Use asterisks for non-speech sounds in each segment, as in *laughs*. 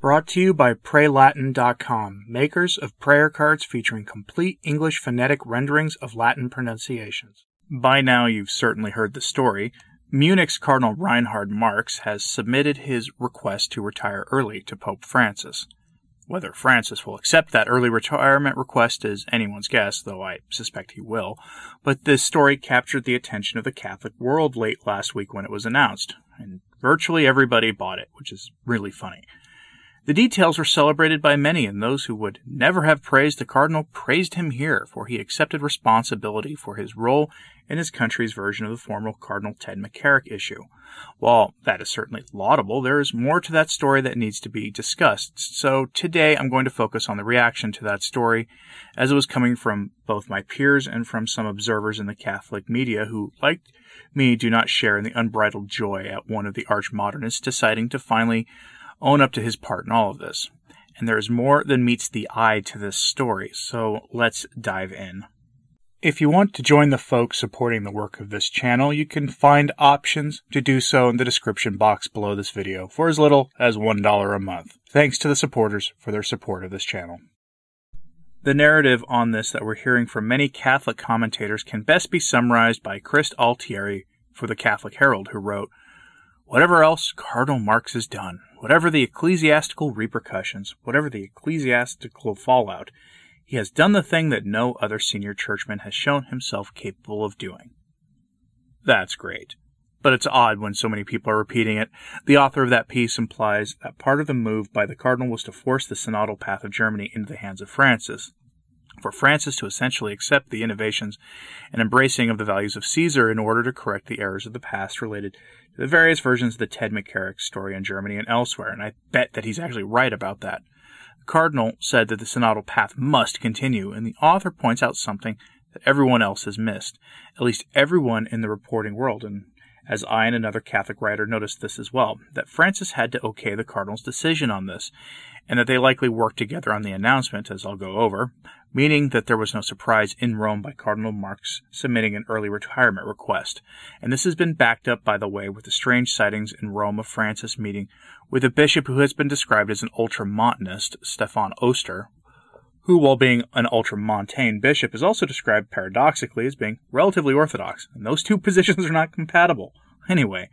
Brought to you by PrayLatin.com, makers of prayer cards featuring complete English phonetic renderings of Latin pronunciations. By now, you've certainly heard the story. Munich's Cardinal Reinhard Marx has submitted his request to retire early to Pope Francis. Whether Francis will accept that early retirement request is anyone's guess, though I suspect he will. But this story captured the attention of the Catholic world late last week when it was announced, and virtually everybody bought it, which is really funny. The details were celebrated by many, and those who would never have praised the cardinal praised him here, for he accepted responsibility for his role in his country's version of the former Cardinal Ted McCarrick issue. While that is certainly laudable, there is more to that story that needs to be discussed. So today I'm going to focus on the reaction to that story, as it was coming from both my peers and from some observers in the Catholic media who, like me, do not share in the unbridled joy at one of the arch modernists deciding to finally own up to his part in all of this. And there is more than meets the eye to this story, so let's dive in. If you want to join the folks supporting the work of this channel, you can find options to do so in the description box below this video for as little as $1 a month. Thanks to the supporters for their support of this channel. The narrative on this that we're hearing from many Catholic commentators can best be summarized by Chris Altieri for the Catholic Herald, who wrote, Whatever else Cardinal Marx has done, whatever the ecclesiastical repercussions, whatever the ecclesiastical fallout, he has done the thing that no other senior churchman has shown himself capable of doing. That's great. But it's odd when so many people are repeating it. The author of that piece implies that part of the move by the cardinal was to force the synodal path of Germany into the hands of Francis, for Francis to essentially accept the innovations and embracing of the values of Caesar in order to correct the errors of the past related to the various versions of the Ted McCarrick story in Germany and elsewhere, and I bet that he's actually right about that. The Cardinal said that the synodal path must continue, and the author points out something that everyone else has missed, at least everyone in the reporting world, and as I and another Catholic writer noticed this as well, that Francis had to okay the Cardinal's decision on this, and that they likely worked together on the announcement, as I'll go over, meaning that there was no surprise in Rome by Cardinal Marx submitting an early retirement request. And this has been backed up, by the way, with the strange sightings in Rome of Francis meeting with a bishop who has been described as an ultramontanist, Stefan Oster, who, while being an ultramontane bishop, is also described paradoxically as being relatively orthodox. And those two *laughs* positions are not compatible. Anyway,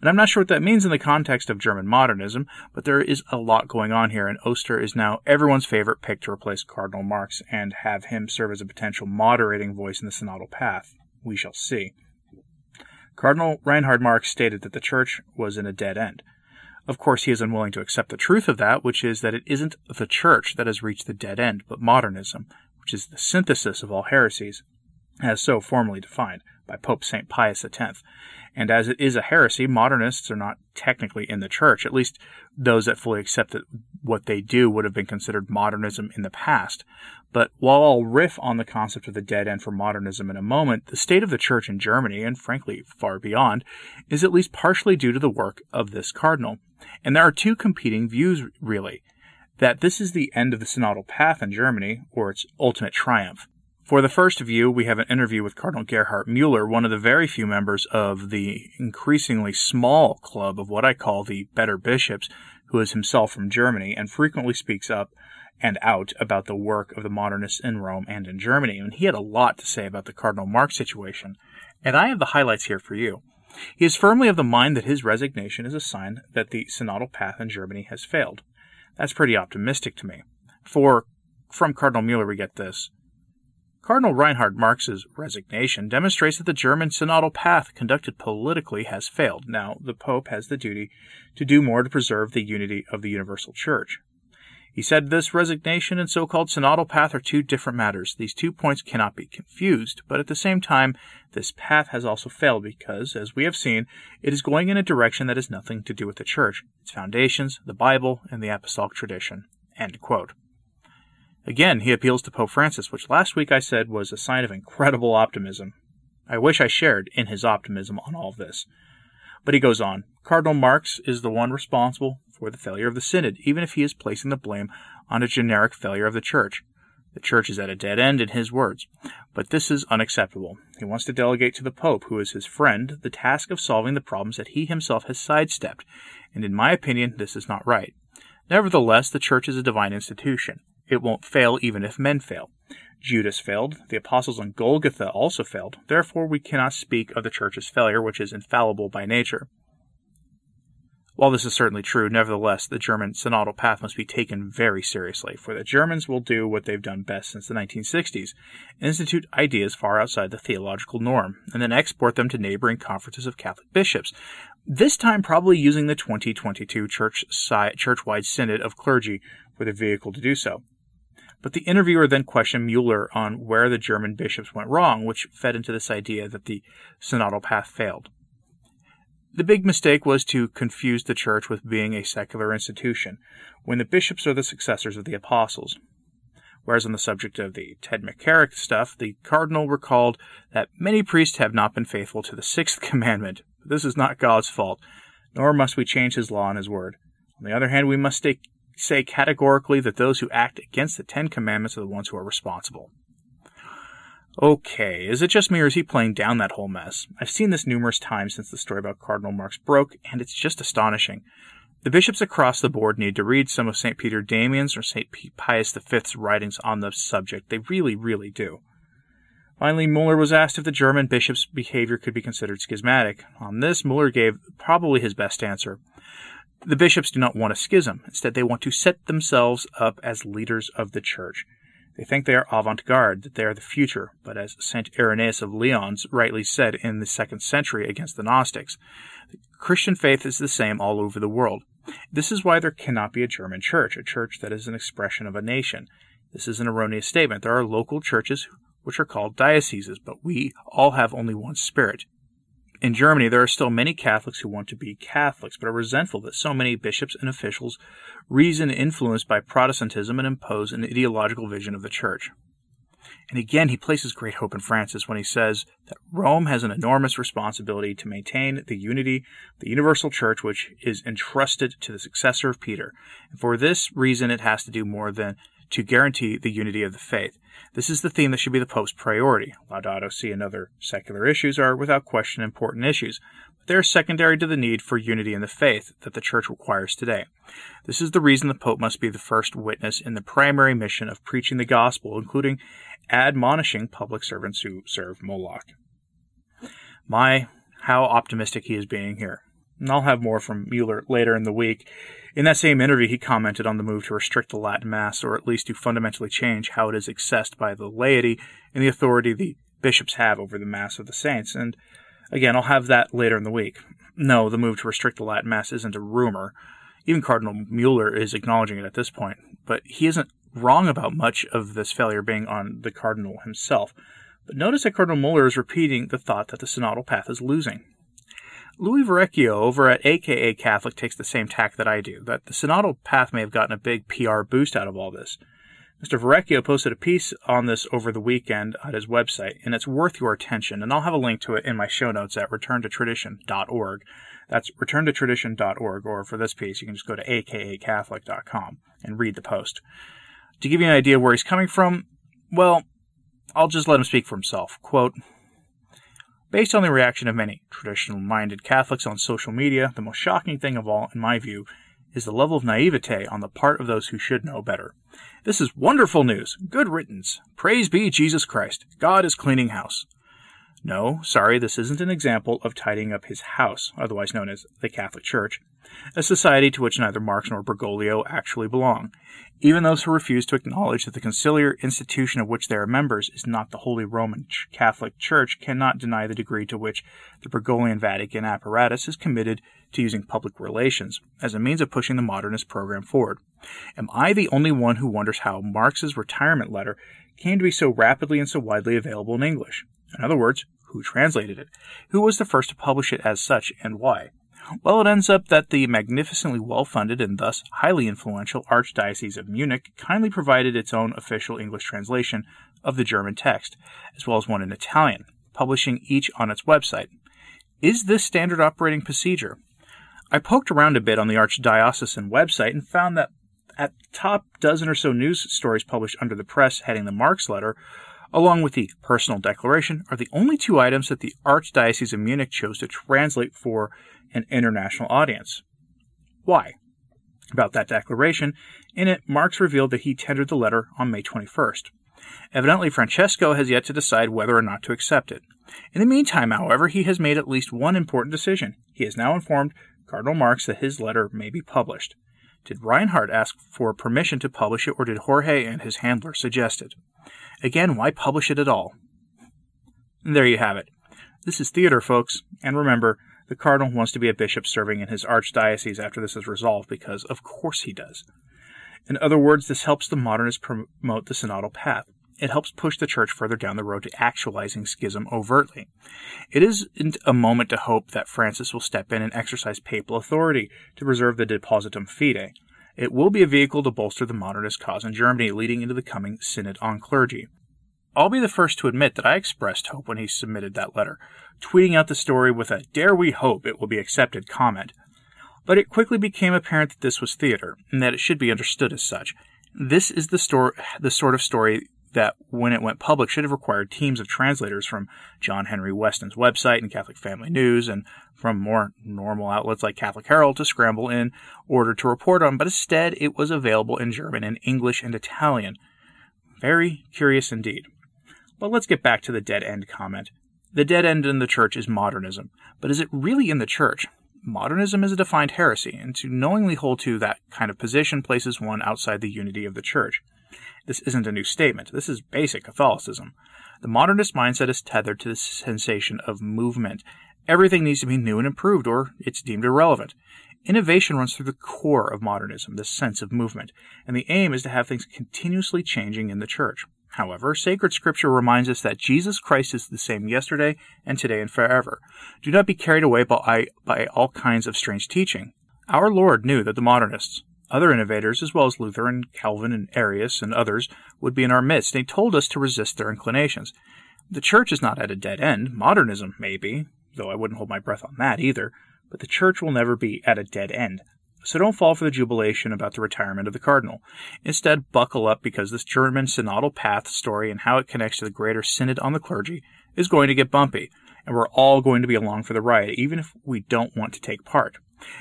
and I'm not sure what that means in the context of German modernism, but there is a lot going on here, and Oster is now everyone's favorite pick to replace Cardinal Marx and have him serve as a potential moderating voice in the synodal path. We shall see. Cardinal Reinhard Marx stated that the church was in a dead end. Of course, he is unwilling to accept the truth of that, which is that it isn't the church that has reached the dead end, but modernism, which is the synthesis of all heresies, as so formally defined by Pope St. Pius X. And as it is a heresy, modernists are not technically in the church. At least those that fully accept that what they do would have been considered modernism in the past. But while I'll riff on the concept of the dead end for modernism in a moment, the state of the church in Germany, and frankly far beyond, is at least partially due to the work of this cardinal. And there are two competing views, really that this is the end of the synodal path in Germany, or its ultimate triumph. For the first view, we have an interview with Cardinal Gerhard Mueller, one of the very few members of the increasingly small club of what I call the better bishops, who is himself from Germany and frequently speaks up and out about the work of the modernists in Rome and in Germany. And he had a lot to say about the Cardinal Marx situation. And I have the highlights here for you. He is firmly of the mind that his resignation is a sign that the synodal path in Germany has failed. That's pretty optimistic to me. For from Cardinal Mueller we get this. Cardinal Reinhard Marx's resignation demonstrates that the German synodal path conducted politically has failed. Now, the Pope has the duty to do more to preserve the unity of the universal church. He said this resignation and so called synodal path are two different matters. These two points cannot be confused, but at the same time, this path has also failed because, as we have seen, it is going in a direction that has nothing to do with the church, its foundations, the Bible, and the apostolic tradition. End quote. Again, he appeals to Pope Francis, which last week I said was a sign of incredible optimism. I wish I shared in his optimism on all of this. But he goes on Cardinal Marx is the one responsible for the failure of the Synod, even if he is placing the blame on a generic failure of the Church. The Church is at a dead end, in his words. But this is unacceptable. He wants to delegate to the Pope, who is his friend, the task of solving the problems that he himself has sidestepped, and in my opinion, this is not right. Nevertheless, the church is a divine institution. It won't fail even if men fail. Judas failed. The apostles on Golgotha also failed. Therefore, we cannot speak of the church's failure, which is infallible by nature. While this is certainly true, nevertheless, the German synodal path must be taken very seriously, for the Germans will do what they've done best since the 1960s institute ideas far outside the theological norm, and then export them to neighboring conferences of Catholic bishops, this time probably using the 2022 church church-wide synod of clergy for the vehicle to do so. But the interviewer then questioned Mueller on where the German bishops went wrong, which fed into this idea that the synodal path failed. The big mistake was to confuse the church with being a secular institution, when the bishops are the successors of the apostles. Whereas on the subject of the Ted McCarrick stuff, the cardinal recalled that many priests have not been faithful to the sixth *laughs* commandment. But this is not God's fault, nor must we change his law and his word. On the other hand, we must stay, say categorically that those who act against the Ten Commandments are the ones who are responsible. Okay, is it just me or is he playing down that whole mess? I've seen this numerous times since the story about Cardinal Marx broke, and it's just astonishing. The bishops across the board need to read some of St. Peter Damian's or St. Pius V's writings on the subject. They really, really do. Finally, Mueller was asked if the German bishop's behavior could be considered schismatic. On this, Mueller gave probably his best answer. The bishops do not want a schism. Instead, they want to set themselves up as leaders of the church. They think they are avant garde, that they are the future, but as St. Irenaeus of Lyons rightly said in the second century against the Gnostics, the Christian faith is the same all over the world. This is why there cannot be a German church, a church that is an expression of a nation. This is an erroneous statement. There are local churches which are called dioceses, but we all have only one spirit. In Germany, there are still many Catholics who want to be Catholics, but are resentful that so many bishops and officials reason influenced by Protestantism and impose an ideological vision of the Church. And again, he places great hope in Francis when he says that Rome has an enormous responsibility to maintain the unity the universal church, which is entrusted to the successor of Peter. And for this reason, it has to do more than to guarantee the unity of the faith. This is the theme that should be the Pope's priority. Laudato Si and other secular issues are without question important issues, but they are secondary to the need for unity in the faith that the Church requires today. This is the reason the Pope must be the first witness in the primary mission of preaching the gospel, including admonishing public servants who serve Moloch. My, how optimistic he is being here. And I'll have more from Mueller later in the week. In that same interview, he commented on the move to restrict the Latin Mass, or at least to fundamentally change how it is accessed by the laity and the authority the bishops have over the Mass of the Saints. And again, I'll have that later in the week. No, the move to restrict the Latin Mass isn't a rumor. Even Cardinal Mueller is acknowledging it at this point, but he isn't wrong about much of this failure being on the Cardinal himself. But notice that Cardinal Mueller is repeating the thought that the synodal path is losing. Louis Verrecchio over at AKA Catholic takes the same tack that I do, that the synodal path may have gotten a big PR boost out of all this. Mr. Verrecchio posted a piece on this over the weekend at his website, and it's worth your attention, and I'll have a link to it in my show notes at returntotradition.org. That's returntotradition.org, or for this piece, you can just go to akacatholic.com and read the post. To give you an idea where he's coming from, well, I'll just let him speak for himself. Quote, Based on the reaction of many traditional minded Catholics on social media, the most shocking thing of all, in my view, is the level of naivete on the part of those who should know better. This is wonderful news. Good riddance. Praise be Jesus Christ. God is cleaning house. No, sorry, this isn't an example of tidying up his house, otherwise known as the Catholic Church, a society to which neither Marx nor Bergoglio actually belong. Even those who refuse to acknowledge that the conciliar institution of which they are members is not the Holy Roman Catholic Church cannot deny the degree to which the Bergoglian Vatican apparatus is committed to using public relations as a means of pushing the modernist program forward. Am I the only one who wonders how Marx's retirement letter came to be so rapidly and so widely available in English? In other words, who translated it? Who was the first to publish it as such, and why? Well, it ends up that the magnificently well funded and thus highly influential Archdiocese of Munich kindly provided its own official English translation of the German text, as well as one in Italian, publishing each on its website. Is this standard operating procedure? I poked around a bit on the Archdiocesan website and found that at the top dozen or so news stories published under the press heading the Marx letter, along with the personal declaration, are the only two items that the Archdiocese of Munich chose to translate for an international audience. Why? about that declaration. In it, Marx revealed that he tendered the letter on May 21st. Evidently, Francesco has yet to decide whether or not to accept it. In the meantime, however, he has made at least one important decision. He has now informed Cardinal Marx that his letter may be published. Did Reinhard ask for permission to publish it, or did Jorge and his handler suggest it? Again, why publish it at all? And there you have it. This is theater, folks, and remember, the cardinal wants to be a bishop serving in his archdiocese after this is resolved, because of course he does. In other words, this helps the modernists promote the synodal path. It helps push the church further down the road to actualizing schism overtly. It isn't a moment to hope that Francis will step in and exercise papal authority to preserve the depositum fidei. It will be a vehicle to bolster the modernist cause in Germany leading into the coming Synod on Clergy. I'll be the first to admit that I expressed hope when he submitted that letter, tweeting out the story with a dare we hope it will be accepted comment. But it quickly became apparent that this was theater, and that it should be understood as such. This is the, story, the sort of story that, when it went public, should have required teams of translators from John Henry Westen's website and Catholic Family News and from more normal outlets like Catholic Herald to scramble in order to report on, but instead it was available in German and English and Italian. Very curious indeed. But let's get back to the dead end comment. The dead end in the church is modernism. But is it really in the church? Modernism is a defined heresy, and to knowingly hold to that kind of position places one outside the unity of the church. This isn't a new statement. This is basic Catholicism. The modernist mindset is tethered to the sensation of movement. Everything needs to be new and improved, or it's deemed irrelevant. Innovation runs through the core of modernism, this sense of movement, and the aim is to have things continuously changing in the church. However, sacred scripture reminds us that Jesus Christ is the same yesterday and today and forever. Do not be carried away by, by all kinds of strange teaching. Our Lord knew that the modernists, other innovators, as well as Luther and Calvin and Arius and others, would be in our midst, and he told us to resist their inclinations. The church is not at a dead end. Modernism may be, though I wouldn't hold my breath on that either, but the church will never be at a dead end. So don't fall for the jubilation about the retirement of the cardinal. Instead, buckle up because this German synodal path story and how it connects to the greater synod on the clergy is going to get bumpy, and we're all going to be along for the ride, even if we don't want to take part.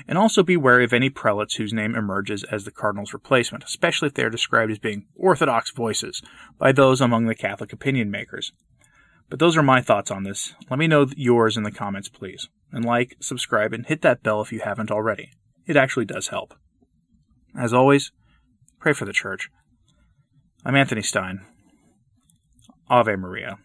And also be wary of any prelates whose name emerges as the cardinal's replacement, especially if they are described as being orthodox voices by those among the Catholic opinion makers. But those are my thoughts on this. Let me know yours in the comments, please. And like, subscribe, and hit that bell if you haven't already. It actually does help. As always, pray for the church. I'm Anthony Stine. Ave Maria.